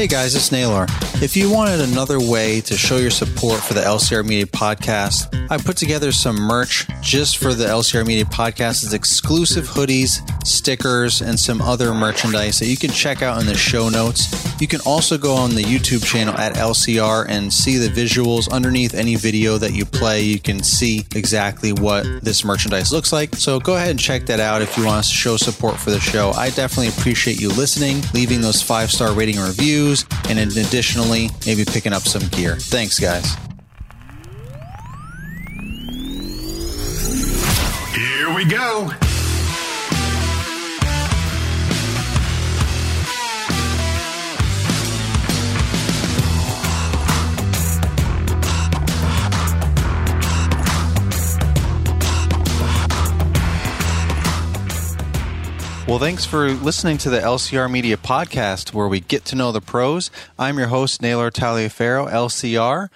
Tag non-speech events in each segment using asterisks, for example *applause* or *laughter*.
Hey guys, it's Naylor. If you wanted another way to show your support for the LCR Media Podcast, I put together some merch just for the LCR Media Podcast. It's exclusive hoodies, stickers, and some other merchandise that you can check out in the show notes. You can also go on the YouTube channel at LCR and see the visuals underneath any video that you play. You can see exactly what this merchandise looks like. So go ahead and check that out if you want to show support for the show. I definitely appreciate you listening, leaving those five star rating reviews, and additionally, maybe picking up some gear. Thanks, guys. Here we go. Well, thanks for listening to the LCR Media Podcast, where we get to know the pros. I'm your host, Naylor Taliaferro, LCR.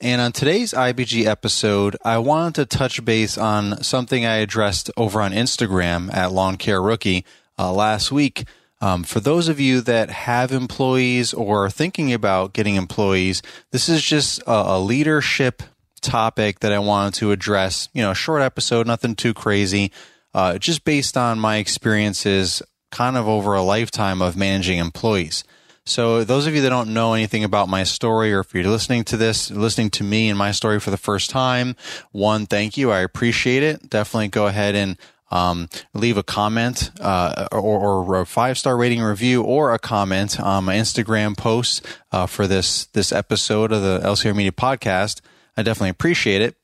And on today's IBG episode, I wanted to touch base on something I addressed over on Instagram at Lawn Care Rookie uh, last week. Um, for those of you that have employees or are thinking about getting employees, this is just a, a leadership topic that I wanted to address. You know, a short episode, nothing too crazy uh, just based on my experiences kind of over a lifetime of managing employees. So, those of you that don't know anything about my story, or if you're listening to this, listening to me and my story for the first time, one, thank you. I appreciate it. Definitely go ahead and um, leave a comment uh, or, or, a five star rating review or a comment on my Instagram post uh, for this this episode of the LCR Media Podcast. I definitely appreciate it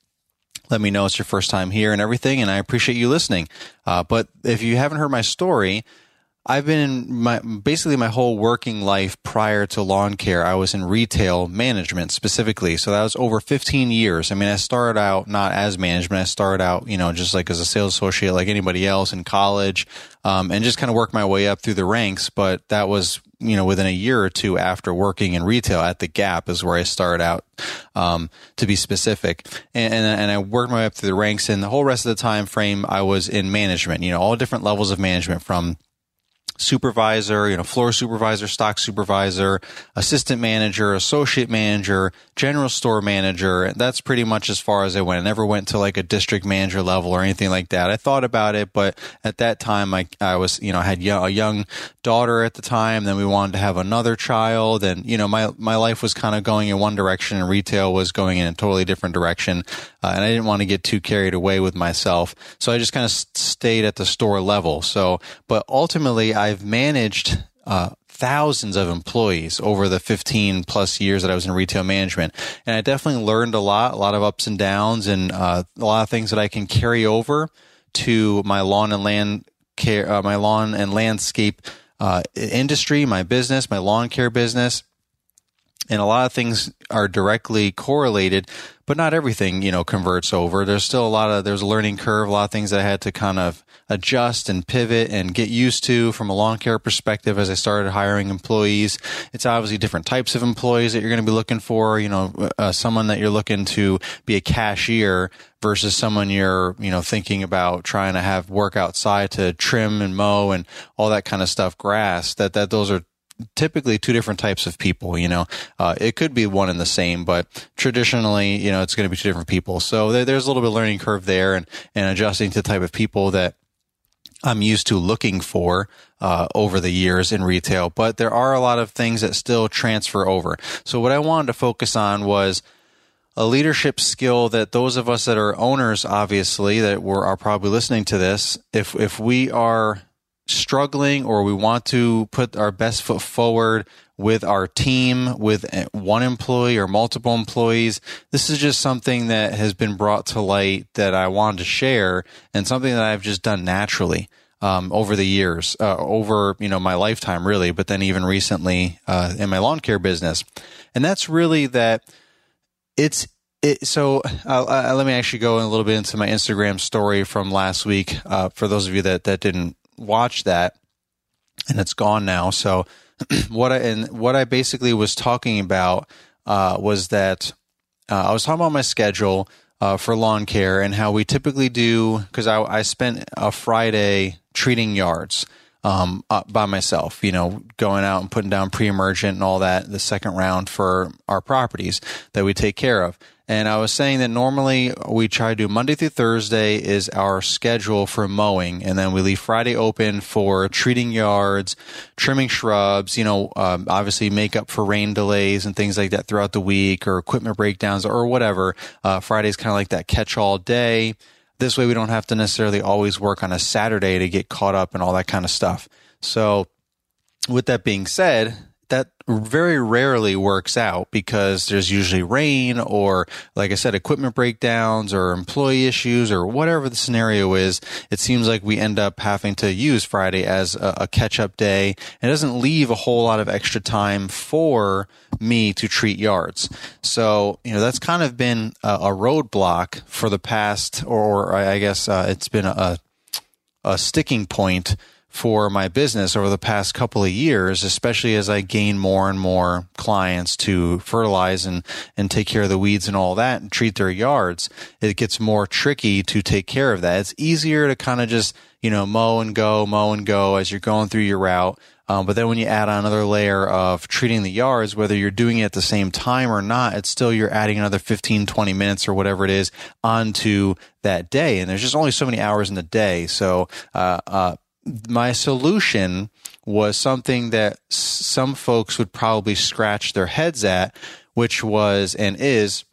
let me know it's your first time here and everything, and I appreciate you listening. Uh, but if you haven't heard my story, I've been in my basically my whole working life prior to lawn care. I was in retail management specifically, so that was over 15 years. I mean, I started out not as management. I started out, you know, just like as a sales associate, like anybody else in college, um, and just kind of worked my way up through the ranks. But that was you know, within a year or two after working in retail at the Gap is where I started out, um, to be specific. And, and, and, I worked my way up through the ranks and the whole rest of the time frame I was in management, you know, all different levels of management from supervisor, you know, floor supervisor, stock supervisor, assistant manager, associate manager, general store manager. That's pretty much as far as I went. I never went to like a district manager level or anything like that. I thought about it, but at that time, I, I was, you know, I had a young daughter at the time. Then we wanted to have another child. And, you know, my, my life was kind of going in one direction and retail was going in a totally different direction. Uh, and I didn't want to get too carried away with myself. So I just kind of stayed at the store level. So, but ultimately, I've managed uh, thousands of employees over the 15 plus years that I was in retail management. And I definitely learned a lot, a lot of ups and downs, and uh, a lot of things that I can carry over to my lawn and land care, uh, my lawn and landscape uh, industry, my business, my lawn care business. And a lot of things are directly correlated, but not everything, you know, converts over. There's still a lot of, there's a learning curve, a lot of things I had to kind of adjust and pivot and get used to from a lawn care perspective as I started hiring employees. It's obviously different types of employees that you're going to be looking for. You know, uh, someone that you're looking to be a cashier versus someone you're, you know, thinking about trying to have work outside to trim and mow and all that kind of stuff, grass, that, that those are typically two different types of people you know. Uh, it could be one and the same but traditionally you know it's going to be two different people. So there, there's a little bit of learning curve there and and adjusting to the type of people that I'm used to looking for uh, over the years in retail, but there are a lot of things that still transfer over. So what I wanted to focus on was a leadership skill that those of us that are owners, obviously, that were are probably listening to this, if if we are struggling or we want to put our best foot forward with our team, with one employee or multiple employees. This is just something that has been brought to light that I wanted to share and something that I've just done naturally. Um, over the years, uh, over you know my lifetime, really, but then even recently uh, in my lawn care business, and that's really that it's it, so uh, uh, let me actually go a little bit into my Instagram story from last week. Uh, for those of you that that didn't watch that, and it's gone now. So *clears throat* what I and what I basically was talking about uh, was that uh, I was talking about my schedule uh, for lawn care and how we typically do because I, I spent a Friday treating yards. um, uh, by myself, you know, going out and putting down pre-emergent and all that, the second round for our properties that we take care of. And I was saying that normally we try to do Monday through Thursday is our schedule for mowing. And then we leave Friday open for treating yards, trimming shrubs, you know, um, obviously make up for rain delays and things like that throughout the week or equipment breakdowns or whatever. Uh, Friday's kind of like that catch all day. This way we don't have to necessarily always work on a Saturday to get caught up and all that kind of stuff. So with that being said, very rarely works out because there's usually rain or, like I said, equipment breakdowns or employee issues or whatever the scenario is. It seems like we end up having to use Friday as a, a catch up day. It doesn't leave a whole lot of extra time for me to treat yards. So, you know, that's kind of been a, a roadblock for the past, or, I guess uh, it's been a, a sticking point for my business over the past couple of years, especially as I gain more and more clients to fertilize and, and take care of the weeds and all that and treat their yards. It gets more tricky to take care of that. It's easier to kind of just, you know, mow and go, mow and go as you're going through your route. Um, but then when you add on another layer of treating the yards, whether you're doing it at the same time or not, it's still you're adding another 15, 20 minutes or whatever it is onto that day. And there's just only so many hours in the day. So, uh, uh, my solution was something that some folks would probably scratch their heads at, which was and is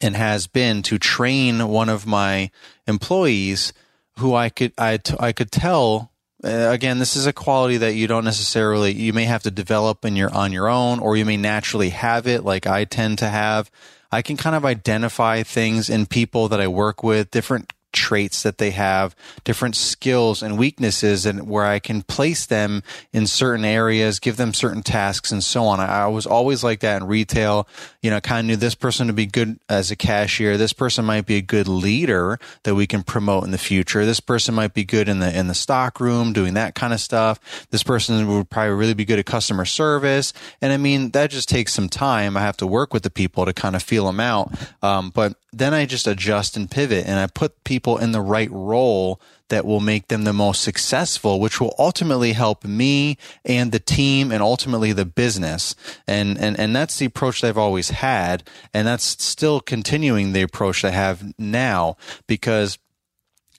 and has been to train one of my employees who I could I, I could tell uh, again this is a quality that you don't necessarily you may have to develop in your on your own or you may naturally have it like I tend to have. I can kind of identify things in people that I work with different traits that they have, different skills and weaknesses, and where I can place them in certain areas, give them certain tasks, and so on. I, was always like that in retail. You know, kind of knew this person to be good as a cashier. This person might be a good leader that we can promote in the future. This person might be good in the in the stock room doing that kind of stuff. This person would probably really be good at customer service. And I mean, that just takes some time. I have to work with the people to kind of feel them out. Um, but then I just adjust and pivot and I put people in the right role that will make them the most successful, which will ultimately help me and the team and ultimately the business. And, and, and that's the approach that I've always had. And that's still continuing the approach I have now because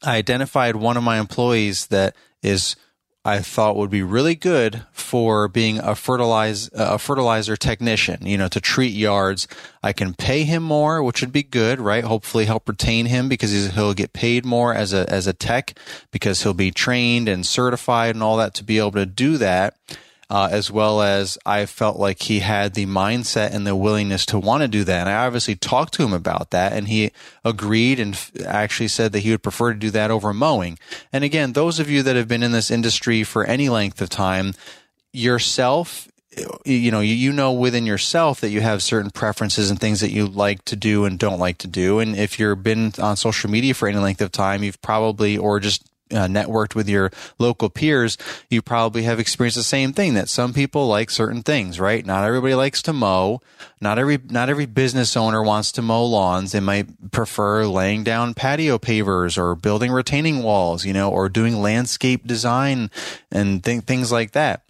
I identified one of my employees that is I thought would be really good for being a fertilize a fertilizer technician, you know, to treat yards. I can pay him more, which would be good, right? Hopefully help retain him because he'll get paid more as a as a tech because he'll be trained and certified and all that to be able to do that uh, as well as I felt like he had the mindset and the willingness to want to do that. And I obviously talked to him about that, and he agreed and f- actually said that he would prefer to do that over mowing. And again, those of you that have been in this industry for any length of time, yourself you know you know within yourself that you have certain preferences and things that you like to do and don't like to do and if you've been on social media for any length of time you've probably or just uh, networked with your local peers, you probably have experienced the same thing that some people like certain things, right? Not everybody likes to mow. Not every, not every business owner wants to mow lawns. They might prefer laying down patio pavers or building retaining walls, you know, or doing landscape design and th- things like that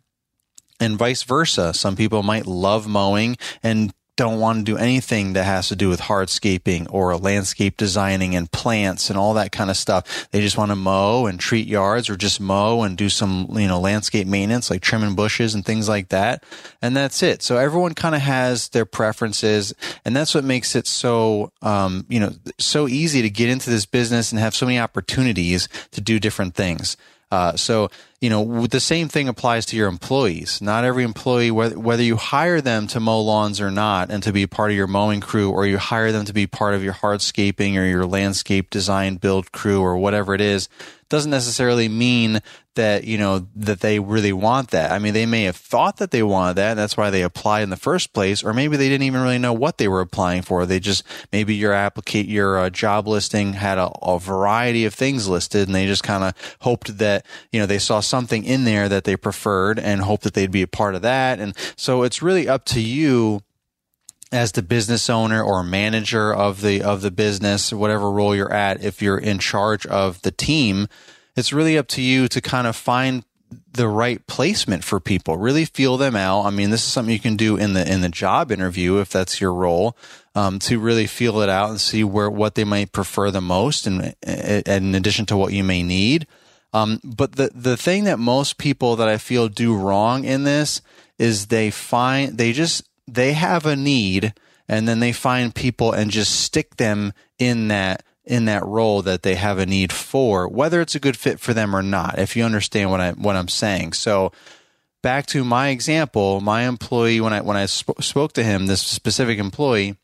and vice versa. Some people might love mowing and don't want to do anything that has to do with hardscaping or landscape designing and plants and all that kind of stuff. They just want to mow and treat yards or just mow and do some, you know, landscape maintenance like trimming bushes and things like that. And that's it. So everyone kind of has their preferences and that's what makes it so, um, you know, so easy to get into this business and have so many opportunities to do different things. Uh, so, you know, the same thing applies to your employees. Not every employee, whether, you hire them to mow lawns or not and to be part of your mowing crew, or you hire them to be part of your hardscaping or your landscape design build crew or whatever it is, doesn't necessarily mean that you know that they really want that. I mean, they may have thought that they wanted that, and that's why they applied in the first place, or maybe they didn't even really know what they were applying for. They just maybe your applicate your uh, job listing had a, a, variety of things listed, and they just kind of hoped that you know they saw something in there that they preferred and hoped that they'd be a part of that. And so it's really up to you as the business owner or manager of the of the business, whatever role you're at, if you're in charge of the team, it's really up to you to kind of find the right placement for people. Really feel them out. I mean, this is something you can do in the in the job interview if that's your role, um, to really feel it out and see where what they might prefer the most, and, and in addition to what you may need. Um, but the the thing that most people that I feel do wrong in this is they find they just they have a need and then they find people and just stick them in that in that role that they have a need for, whether it's a good fit for them or not. If you understand what I what I'm saying, so back to my example, my employee when I when I sp- spoke to him, this specific employee,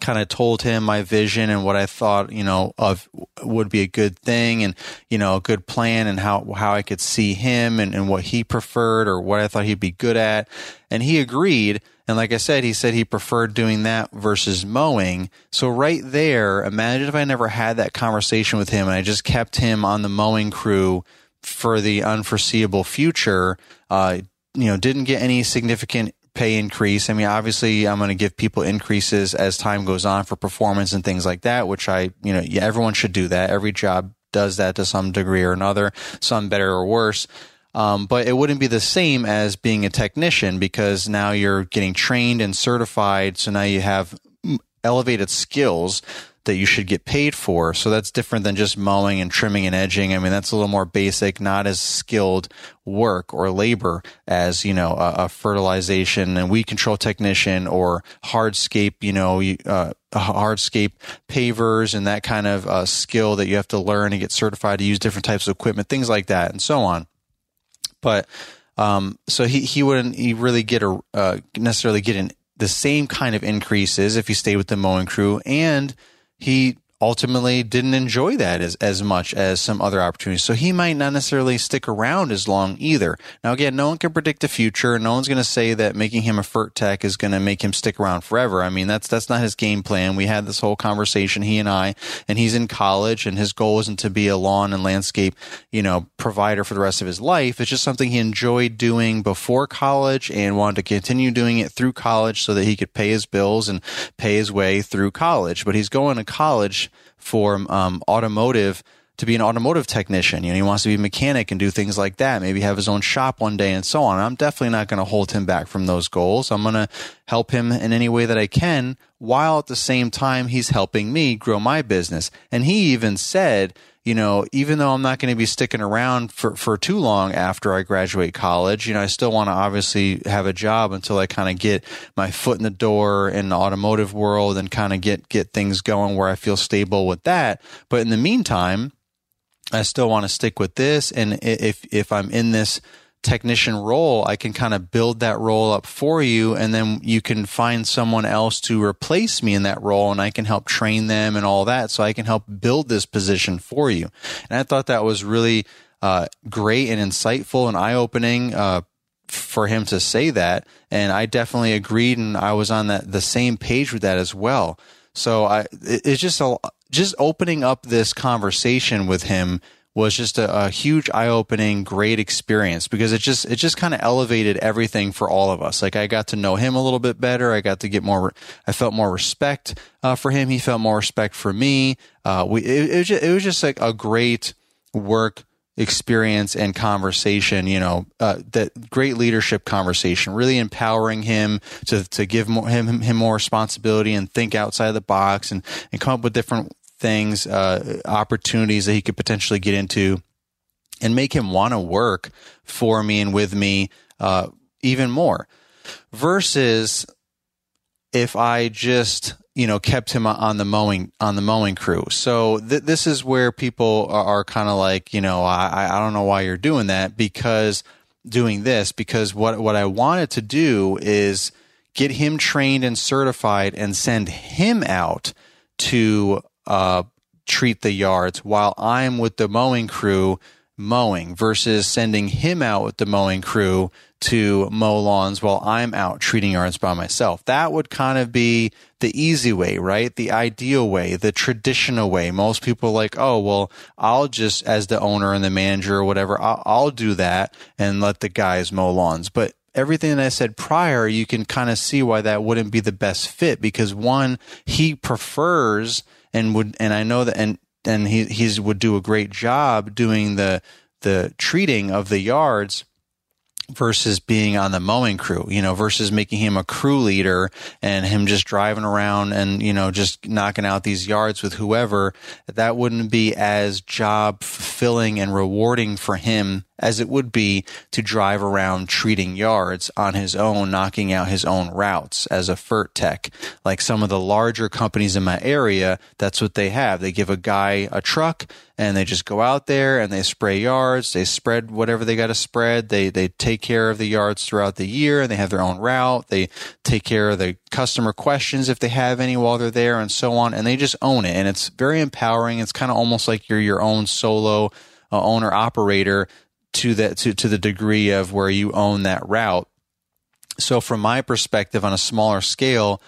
kind of told him my vision and what I thought, you know, of would be a good thing and, you know, a good plan and how, how I could see him and, and what he preferred or what I thought he'd be good at. And he agreed. And like I said, he said he preferred doing that versus mowing. So right there, imagine if I never had that conversation with him and I just kept him on the mowing crew for the unforeseeable future. Uh, you know, didn't get any significant pay increase. I mean, obviously, I'm going to give people increases as time goes on for performance and things like that, which I, you know, yeah, everyone should do that. Every job does that to some degree or another, some better or worse. Um, but it wouldn't be the same as being a technician because now you're getting trained and certified. So now you have elevated skills that you should get paid for. So that's different than just mowing and trimming and edging. I mean, that's a little more basic, not as skilled work or labor as, you know, a, a fertilization and weed control technician or hardscape, you know, uh, hardscape pavers and that kind of uh, skill that you have to learn and get certified to use different types of equipment, things like that, and so on. But um, so he he wouldn't he really get a uh, necessarily get in the same kind of increases if he stayed with the mowing crew, and he ultimately didn't enjoy that as, as much as some other opportunities. So he might not necessarily stick around as long either. Now, again, no one can predict the future. No one's going to say that making him a FERT tech is going to make him stick around forever. I mean, that's, that's not his game plan. We had this whole conversation, he and I, and he's in college and his goal isn't to be a lawn and landscape, you know, provider for the rest of his life. It's just something he enjoyed doing before college and wanted to continue doing it through college so that he could pay his bills and pay his way through college. But he's going to college for um, automotive to be an automotive technician. You know, he wants to be a mechanic and do things like that. Maybe have his own shop one day and so on. I'm definitely not going to hold him back from those goals. I'm going to help him in any way that I can while at the same time he's helping me grow my business. And he even said, you know, even though I'm not going to be sticking around for, for too long after I graduate college, you know, I still want to obviously have a job until I kind of get my foot in the door in the automotive world and kind of get, get things going where I feel stable with that. But in the meantime, I still want to stick with this. And if, if I'm in this technician role, I can kind of build that role up for you. And then you can find someone else to replace me in that role and I can help train them and all that. So I can help build this position for you. And I thought that was really uh, great and insightful and eye opening. Uh, for him to say that, and I definitely agreed, and I was on that the same page with that as well. So I, it's just a, just opening up this conversation with him was just a, a huge eye-opening, great experience because it just it just kind of elevated everything for all of us. Like I got to know him a little bit better. I got to get more. I felt more respect uh, for him. He felt more respect for me. Uh, we it, it, was just, it was just like a great work experience and conversation, you know, uh, that great leadership conversation, really empowering him to, to give more, him, him more responsibility and think outside the box and, and come up with different things, uh, opportunities that he could potentially get into and make him want to work for me and with me uh, even more. Versus if I just you know kept him on the mowing on the mowing crew. So th- this is where people are, are kind of like you know I I don't know why you're doing that because doing this because what what I wanted to do is get him trained and certified and send him out to uh, treat the yards while I'm with the mowing crew mowing versus sending him out with the mowing crew to mow lawns while I'm out treating yards by myself. That would kind of be the easy way, right? The ideal way, the traditional way. Most people like, oh, well, I'll just, as the owner and the manager or whatever, I'll, I'll do that and let the guys mow lawns. But everything that I said prior, you can kind of see why that wouldn't be the best fit because one, he prefers and would and I know that and and he he's would do a great job doing the the treating of the yards versus being on the mowing crew, you know, versus making him a crew leader and him just driving around and, you know, just knocking out these yards with whoever, that wouldn't be as job fulfilling and rewarding for him as it would be to drive around treating yards on his own, knocking out his own routes as a FERT tech. Like some of the larger companies in my area, that's what they have. They give a guy a truck and they just go out there and they spray yards. They spread whatever they got to spread. They, they take care of the yards throughout the year and they have their own route. They take care of the customer questions if they have any while they're there and so on. And they just own it. And it's very empowering. It's kind of almost like you're your own solo uh, owner operator to that to, to the degree of where you own that route. So from my perspective on a smaller scale,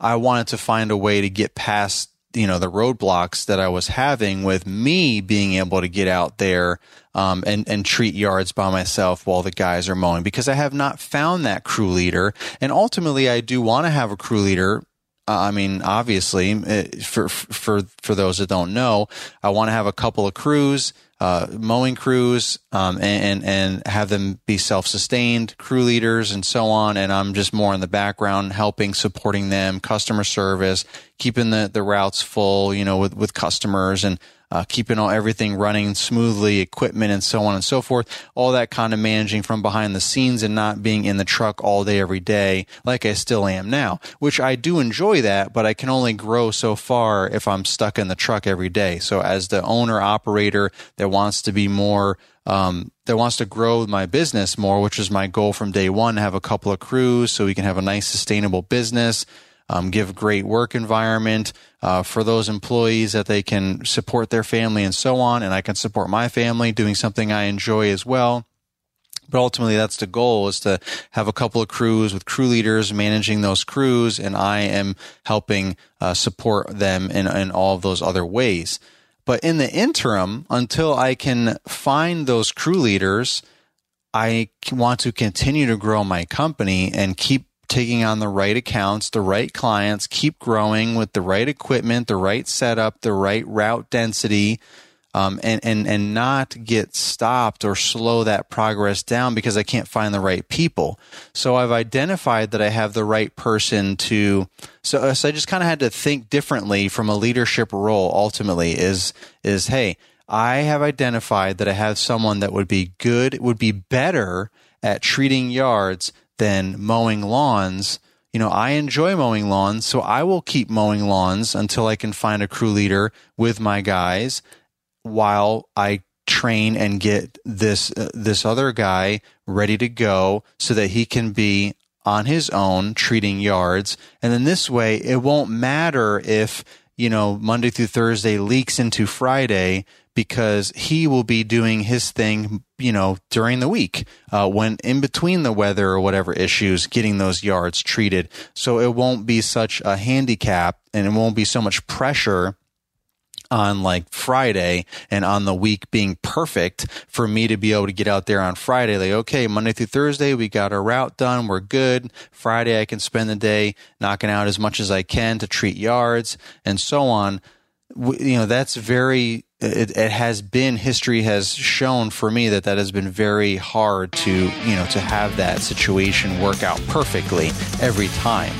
I wanted to find a way to get past you know the roadblocks that I was having with me being able to get out there um, and and treat yards by myself while the guys are mowing because I have not found that crew leader and ultimately I do want to have a crew leader I mean, obviously, uh, for for for those that don't know, I want to have a couple of crews uh, mowing crews um, and, and have them be self-sustained crew leaders and so on and i'm just more in the background helping supporting them customer service keeping the, the routes full you know with, with customers and uh, keeping all everything running smoothly, equipment and so on and so forth. All that kind of managing from behind the scenes and not being in the truck all day every day, like I still am now. Which I do enjoy that, but I can only grow so far if I'm stuck in the truck every day. So as the owner operator that wants to be more um, that wants to grow my business more, which is my goal from day one, have a couple of crews so we can have a nice sustainable business um, give great work environment uh, for those employees that they can support their family and so on. And I can support my family doing something I enjoy as well. But ultimately, that's the goal is to have a couple of crews with crew leaders managing those crews. And I am helping uh, support them in, in all of those other ways. But in the interim, until I can find those crew leaders, I want to continue to grow my company and keep taking on the right accounts, the right clients, keep growing with the right equipment, the right setup, the right route density, um, and, and, and not get stopped or slow that progress down because I can't find the right people. So I've identified that I have the right person to, so, uh, so I just kind of had to think differently from a leadership role ultimately is, is, hey, I have identified that I have someone that would be good, would be better at treating yards than mowing lawns. You know, I enjoy mowing lawns, so I will keep mowing lawns until I can find a crew leader with my guys while I train and get this uh, this other guy ready to go so that he can be on his own treating yards and then this way it won't matter if you know Monday through Thursday leaks into Friday because he will be doing his thing, you know, during the week, uh, when in between the weather or whatever issues, getting those yards treated. So it won't be such a handicap and it won't be so much pressure on like Friday and on the week being perfect for me to be able to get out there on Friday. Like, okay, Monday through Thursday, we got our route done. We're good. Friday, I can spend the day knocking out as much as I can to treat yards and so on. You know, that's very it, it, has been history has shown for me that that has been very hard to you know to have that situation work out perfectly every time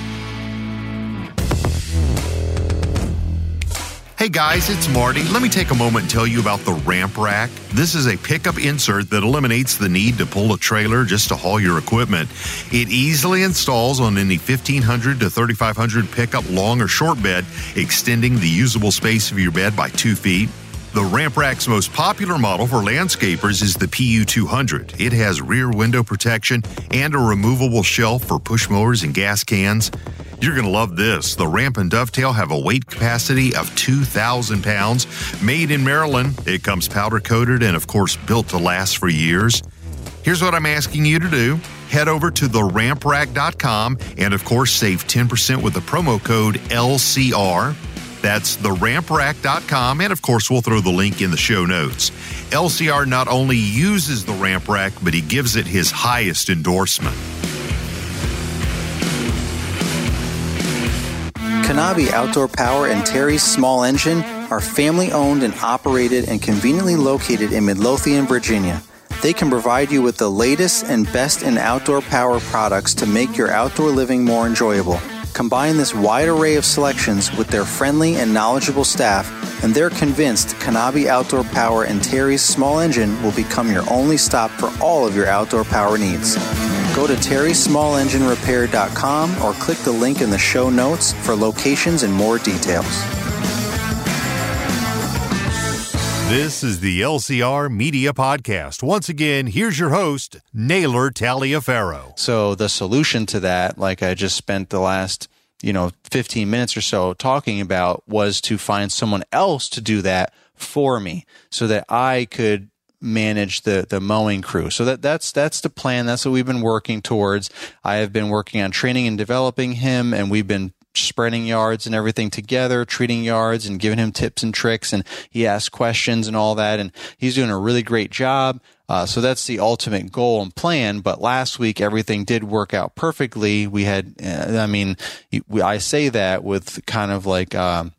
Hey guys, it's Marty. Let me take a moment and tell you about the Ramp Rack. This is a pickup insert that eliminates the need to pull a trailer just to haul your equipment. It easily installs on any 1500 to 3500 pickup long or short bed, extending the usable space of your bed by two feet. The Ramp Rack's most popular model for landscapers is the PU200. It has rear window protection and a removable shelf for push mowers and gas cans. You're going to love this. The Ramp and Dovetail have a weight capacity of 2,000 pounds. Made in Maryland, it comes powder coated and, of course, built to last for years. Here's what I'm asking you to do head over to theramprack.com and, of course, save 10% with the promo code LCR. That's theramprack.com. And of course, we'll throw the link in the show notes. LCR not only uses the ramp rack, but he gives it his highest endorsement. Kanabe Outdoor Power and Terry's small engine are family owned and operated and conveniently located in Midlothian, Virginia. They can provide you with the latest and best in outdoor power products to make your outdoor living more enjoyable. Combine this wide array of selections with their friendly and knowledgeable staff, and they're convinced Kanabi Outdoor Power and Terry's small engine will become your only stop for all of your outdoor power needs. Go to terrysmallenginerepair.com or click the link in the show notes for locations and more details. This is the LCR Media Podcast. Once again, here's your host, Naylor Taliaferro. So the solution to that, like I just spent the last, you know, 15 minutes or so talking about was to find someone else to do that for me so that I could manage the the mowing crew. So that that's that's the plan. That's what we've been working towards. I have been working on training and developing him and we've been spreading yards and everything together, treating yards and giving him tips and tricks. And he asks questions and all that. And he's doing a really great job. Uh, so that's the ultimate goal and plan. But last week, everything did work out perfectly. We had, uh, I mean, I say that with kind of like, um,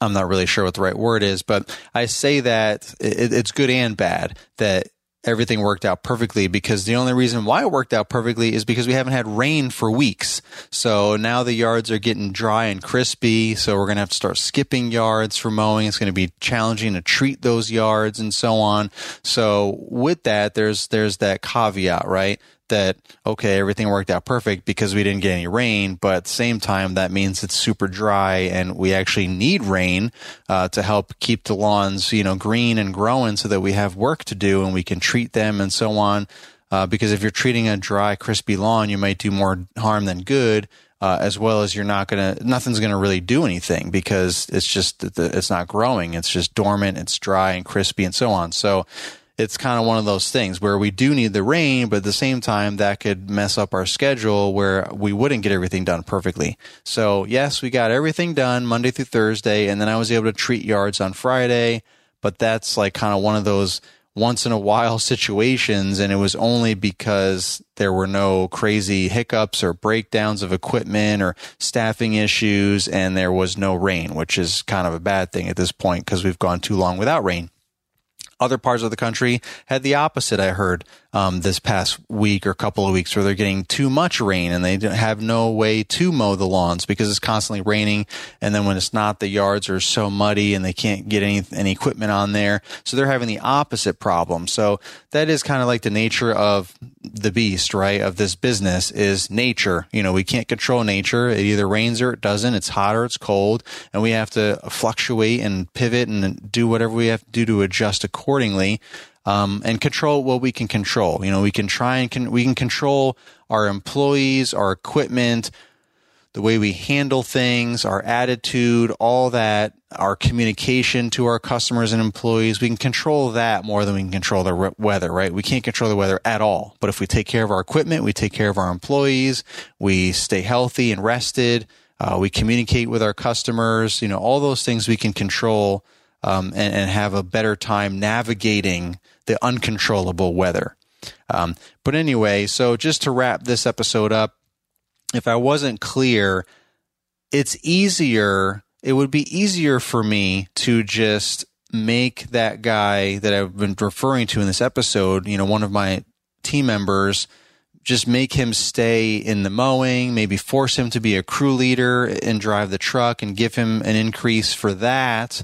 I'm not really sure what the right word is, but I say that it, it's good and bad that everything worked out perfectly because the only reason why it worked out perfectly is because we haven't had rain for weeks. So now the yards are getting dry and crispy. So we're going to have to start skipping yards for mowing. It's going to be challenging to treat those yards and so on. So with that, there's, there's that caveat, right? That okay everything worked out perfect because we didn't get any rain but at the same time that means it's super dry and we actually need rain uh, to help keep the lawns you know green and growing so that we have work to do and we can treat them and so on. Uh, because if you're treating a dry crispy lawn you might do more harm than good uh, as well as you're not gonna nothing's gonna really do anything because it's just it's not growing. It's just dormant it's dry and crispy and so on. So it's kind of one of those things where we do need the rain, but at the same time, that could mess up our schedule where we wouldn't get everything done perfectly. So yes, we got everything done Monday through Thursday, and then I was able to treat yards on Friday, but that's like kind of one of those once in a while *laughs* situations. And it was only because there were no crazy hiccups or breakdowns of equipment or staffing issues. And there was no rain, which is kind of a bad thing at this point because we've gone too long without rain. Other parts of the country had the opposite. I heard um, this past week or couple of weeks where they're getting too much rain and they have no way to mow the lawns because it's constantly raining. And then when it's not, the yards are so muddy and they can't get any, any equipment on there. So they're having the opposite problem. So that is kind of like the nature of the beast, right? Of this business is nature. You know, we can't control nature. It either rains or it doesn't. It's hot or it's cold. And we have to fluctuate and pivot and do whatever we have to do to adjust accordingly um, and control what we can control. You know, we can try and can, we can control our employees, our equipment, the way we handle things, our attitude, all that, our communication to our customers and employees. We can control that more than we can control the re- weather, right? We can't control the weather at all. But if we take care of our equipment, we take care of our employees, we stay healthy and rested, uh, we communicate with our customers, you know, all those things we can control um, and, and have a better time navigating the uncontrollable weather. Um, but anyway, so just to wrap this episode up, if I wasn't clear, it's easier, it would be easier for me to just make that guy that I've been referring to in this episode, you know, one of my team members, just make him stay in the mowing, maybe force him to be a crew leader and drive the truck and give him an increase for that.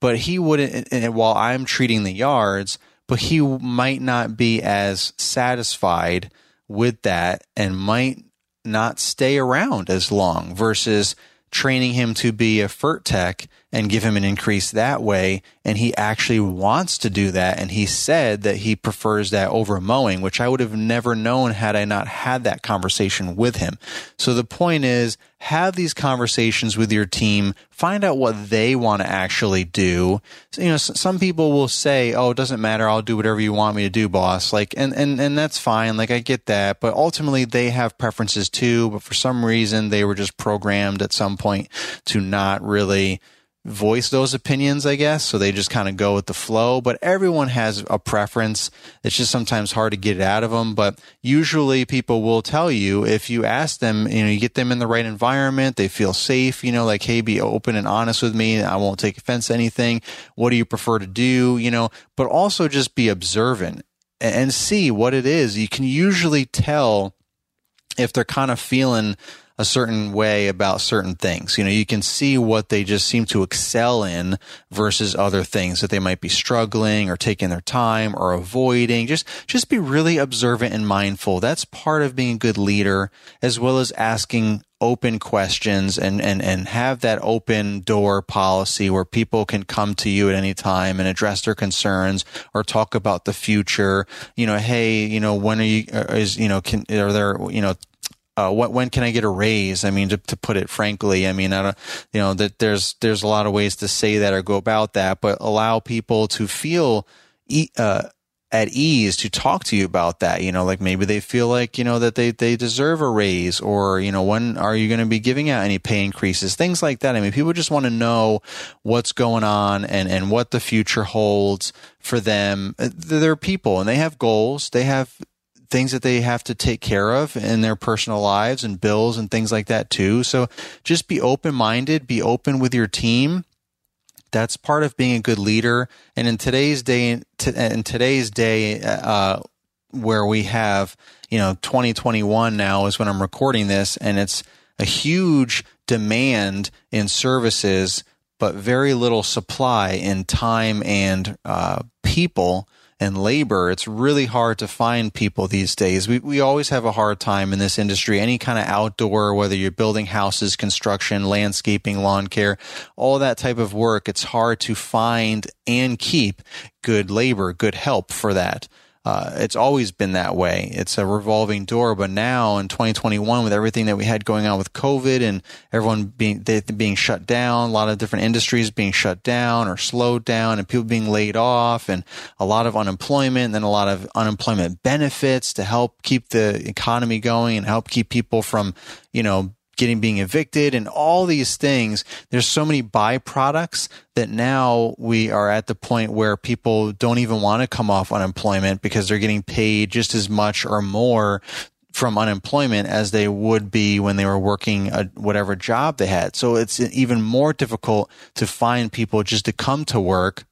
But he wouldn't, and while I'm treating the yards, but he might not be as satisfied with that and might not stay around as long versus training him to be a FERT tech and give him an increase that way. And he actually wants to do that. And he said that he prefers that over mowing, which I would have never known had I not had that conversation with him. So the point is have these conversations with your team, find out what they want to actually do. So, you know, some people will say, Oh, it doesn't matter. I'll do whatever you want me to do, boss. Like, and, and, and that's fine. Like, I get that. But ultimately they have preferences too. But for some reason they were just programmed at some point to not really voice those opinions, I guess. So they just kind of go with the flow, but everyone has a preference. It's just sometimes hard to get it out of them. But usually people will tell you if you ask them, you know, you get them in the right environment, they feel safe, you know, like, Hey, be open and honest with me. I won't take offense to anything. What do you prefer to do? You know, but also just be observant and see what it is. You can usually tell if they're kind of feeling a certain way about certain things. You know, you can see what they just seem to excel in versus other things that they might be struggling or taking their time or avoiding. Just, just be really observant and mindful. That's part of being a good leader as well as asking open questions and, and, and have that open door policy where people can come to you at any time and address their concerns or talk about the future. You know, hey, you know, when are you, uh, is, you know, can, are there, you know, uh, what, when can I get a raise? I mean, to, to put it frankly, I mean, I don't, you know, that there's, there's a lot of ways to say that or go about that, but allow people to feel, uh, at ease to talk to you about that. You know, like maybe they feel like, you know, that they, they deserve a raise or, you know, when are you going to be giving out any pay increases? Things like that. I mean, people just want to know what's going on and, and what the future holds for them. They're people and they have goals. They have things that they have to take care of in their personal lives and bills and things like that too. So just be open minded, be open with your team. That's part of being a good leader. And in today's day, in today's day, uh, where we have, you know, 2021 now is when I'm recording this and it's a huge demand in services, but very little supply in time and, uh, people and labor, it's really hard to find people these days. We, we always have a hard time in this industry. Any kind of outdoor, whether you're building houses, construction, landscaping, lawn care, all that type of work, it's hard to find and keep good labor, good help for that. Uh, it's always been that way. It's a revolving door. But now in 2021, with everything that we had going on with COVID and everyone being being shut down, a lot of different industries being shut down or slowed down, and people being laid off, and a lot of unemployment, and then a lot of unemployment benefits to help keep the economy going and help keep people from, you know, getting being evicted and all these things. There's so many byproducts that now we are at the point where people don't even want to come off unemployment because they're getting paid just as much or more from unemployment as they would be when they were working a, whatever job they had. So it's even more difficult to find people just to come to work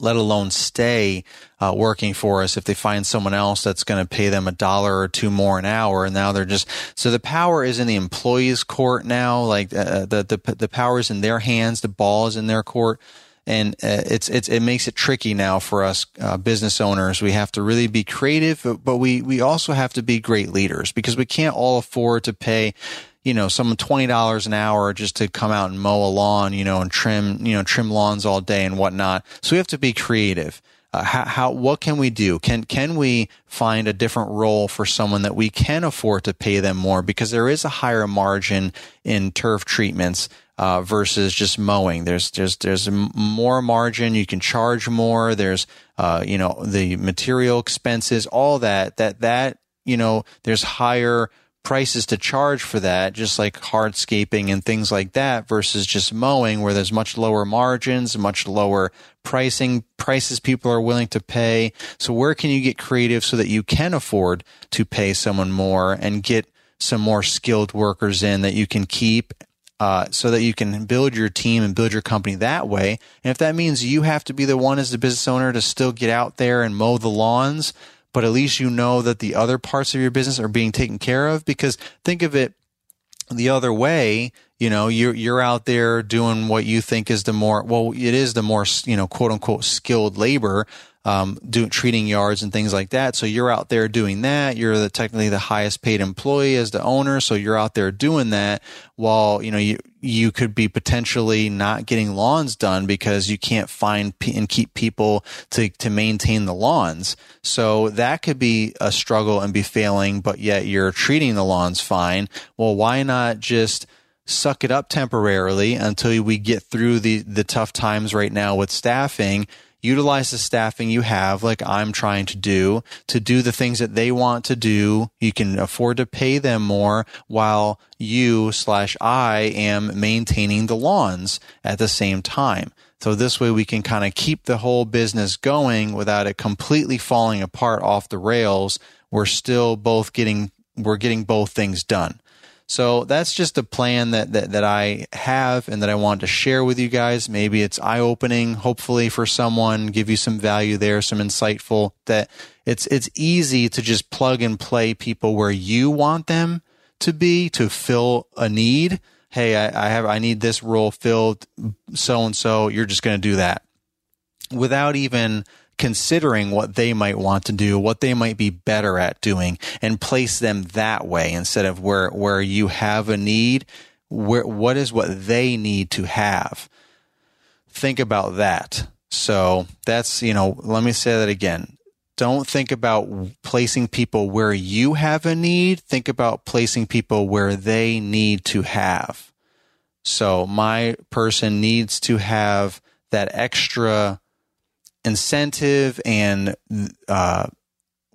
let alone stay uh, working for us if they find someone else that's going to pay them a dollar or two more an hour. And now they're just so the power is in the employees' court now. Like uh, the the the power is in their hands. The ball is in their court. And uh, it's it's it makes it tricky now for us uh, business owners. We have to really be creative, but we we also have to be great leaders because we can't all afford to pay you know, someone twenty dollars an hour just to come out and mow a lawn, you know, and trim, you know, trim lawns all day and whatnot. So we have to be creative. Uh, how, how, what can we do? Can, can we find a different role for someone that we can afford to pay them more? Because there is a higher margin in turf treatments, uh, versus just mowing. There's, there's, there's more margin. You can charge more. There's, uh, you know, the material expenses, all that, that, that, you know, there's higher prices to charge for that, just like hardscaping and things like that versus just mowing where there's much lower margins, much lower pricing, prices people are willing to pay. So where can you get creative so that you can afford to pay someone more and get some more skilled workers in that you can keep uh, so that you can build your team and build your company that way. And if that means you have to be the one as the business owner to still get out there and mow the lawns, but at least you know that the other parts of your business are being taken care of because think of it the other way you know you're you're out there doing what you think is the more well it is the more you know quote unquote skilled labor um, doing treating yards and things like that. So you're out there doing that. You're the technically the highest paid employee as the owner. So you're out there doing that while, you know, you, you could be potentially not getting lawns done because you can't find and keep people to, to maintain the lawns. So that could be a struggle and be failing, but yet you're treating the lawns fine. Well, why not just suck it up temporarily until we get through the, the tough times right now with staffing utilize the staffing you have, like I'm trying to do, to do the things that they want to do. You can afford to pay them more while you slash I am maintaining the lawns at the same time. So this way we can kind of keep the whole business going without it completely falling apart off the rails. We're still both getting, we're getting both things done. So that's just a plan that, that, that I have and that I want to share with you guys. Maybe it's eye opening, hopefully for someone, give you some value there, some insightful that it's, it's easy to just plug and play people where you want them to be to fill a need. Hey, I, I have, I need this role filled so and so. You're just going to do that without even considering what they might want to do, what they might be better at doing and place them that way instead of where, where you have a need, where, what is what they need to have. Think about that. So that's, you know, let me say that again. Don't think about placing people where you have a need. Think about placing people where they need to have. So my person needs to have that extra incentive and uh,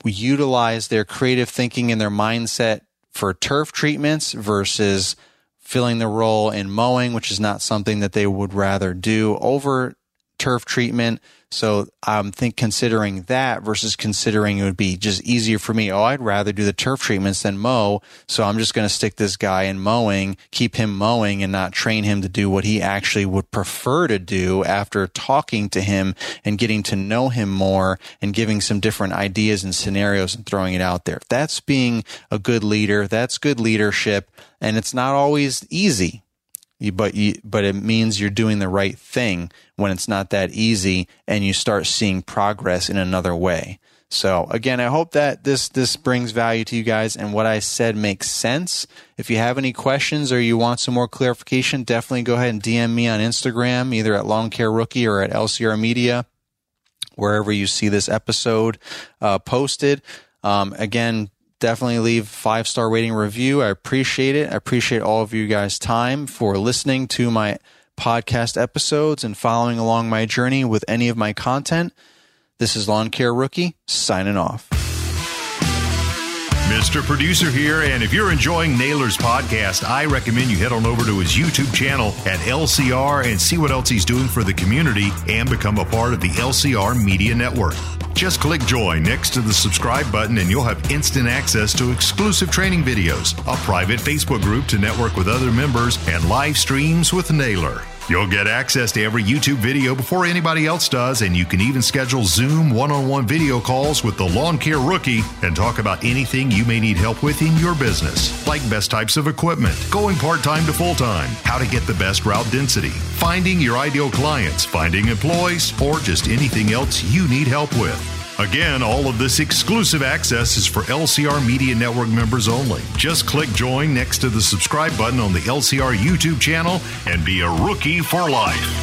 we utilize their creative thinking and their mindset for turf treatments versus filling the role in mowing, which is not something that they would rather do over turf treatment. So I'm think considering that versus considering it would be just easier for me. Oh, I'd rather do the turf treatments than mow. So I'm just going to stick this guy in mowing, keep him mowing and not train him to do what he actually would prefer to do after talking to him and getting to know him more and giving some different ideas and scenarios and throwing it out there. That's being a good leader. That's good leadership. And it's not always easy but you, but it means you're doing the right thing when it's not that easy and you start seeing progress in another way. So again, I hope that this, this brings value to you guys and what I said makes sense. If you have any questions or you want some more clarification, definitely go ahead and DM me on Instagram, either at Lawn Care Rookie or at LCR Media, wherever you see this episode uh, posted. Um, again, definitely leave five star rating review. I appreciate it. I appreciate all of you guys' time for listening to my podcast episodes and following along my journey with any of my content. This is Lawn Care Rookie signing off. Mr. Producer here, and if you're enjoying Naylor's podcast, I recommend you head on over to his YouTube channel at LCR and see what else he's doing for the community and become a part of the LCR Media Network. Just click join next to the subscribe button and you'll have instant access to exclusive training videos, a private Facebook group to network with other members, and live streams with Naylor. You'll get access to every YouTube video before anybody else does, and you can even schedule Zoom one on one video calls with the lawn care rookie and talk about anything you may need help with in your business, like best types of equipment, going part time to full time, how to get the best route density, finding your ideal clients, finding employees, or just anything else you need help with. Again, all of this exclusive access is for LCR Media Network members only. Just click join next to the subscribe button on the LCR YouTube channel and be a rookie for life.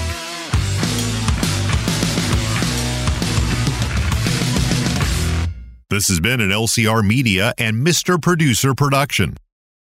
This has been an LCR Media and Mr. Producer production.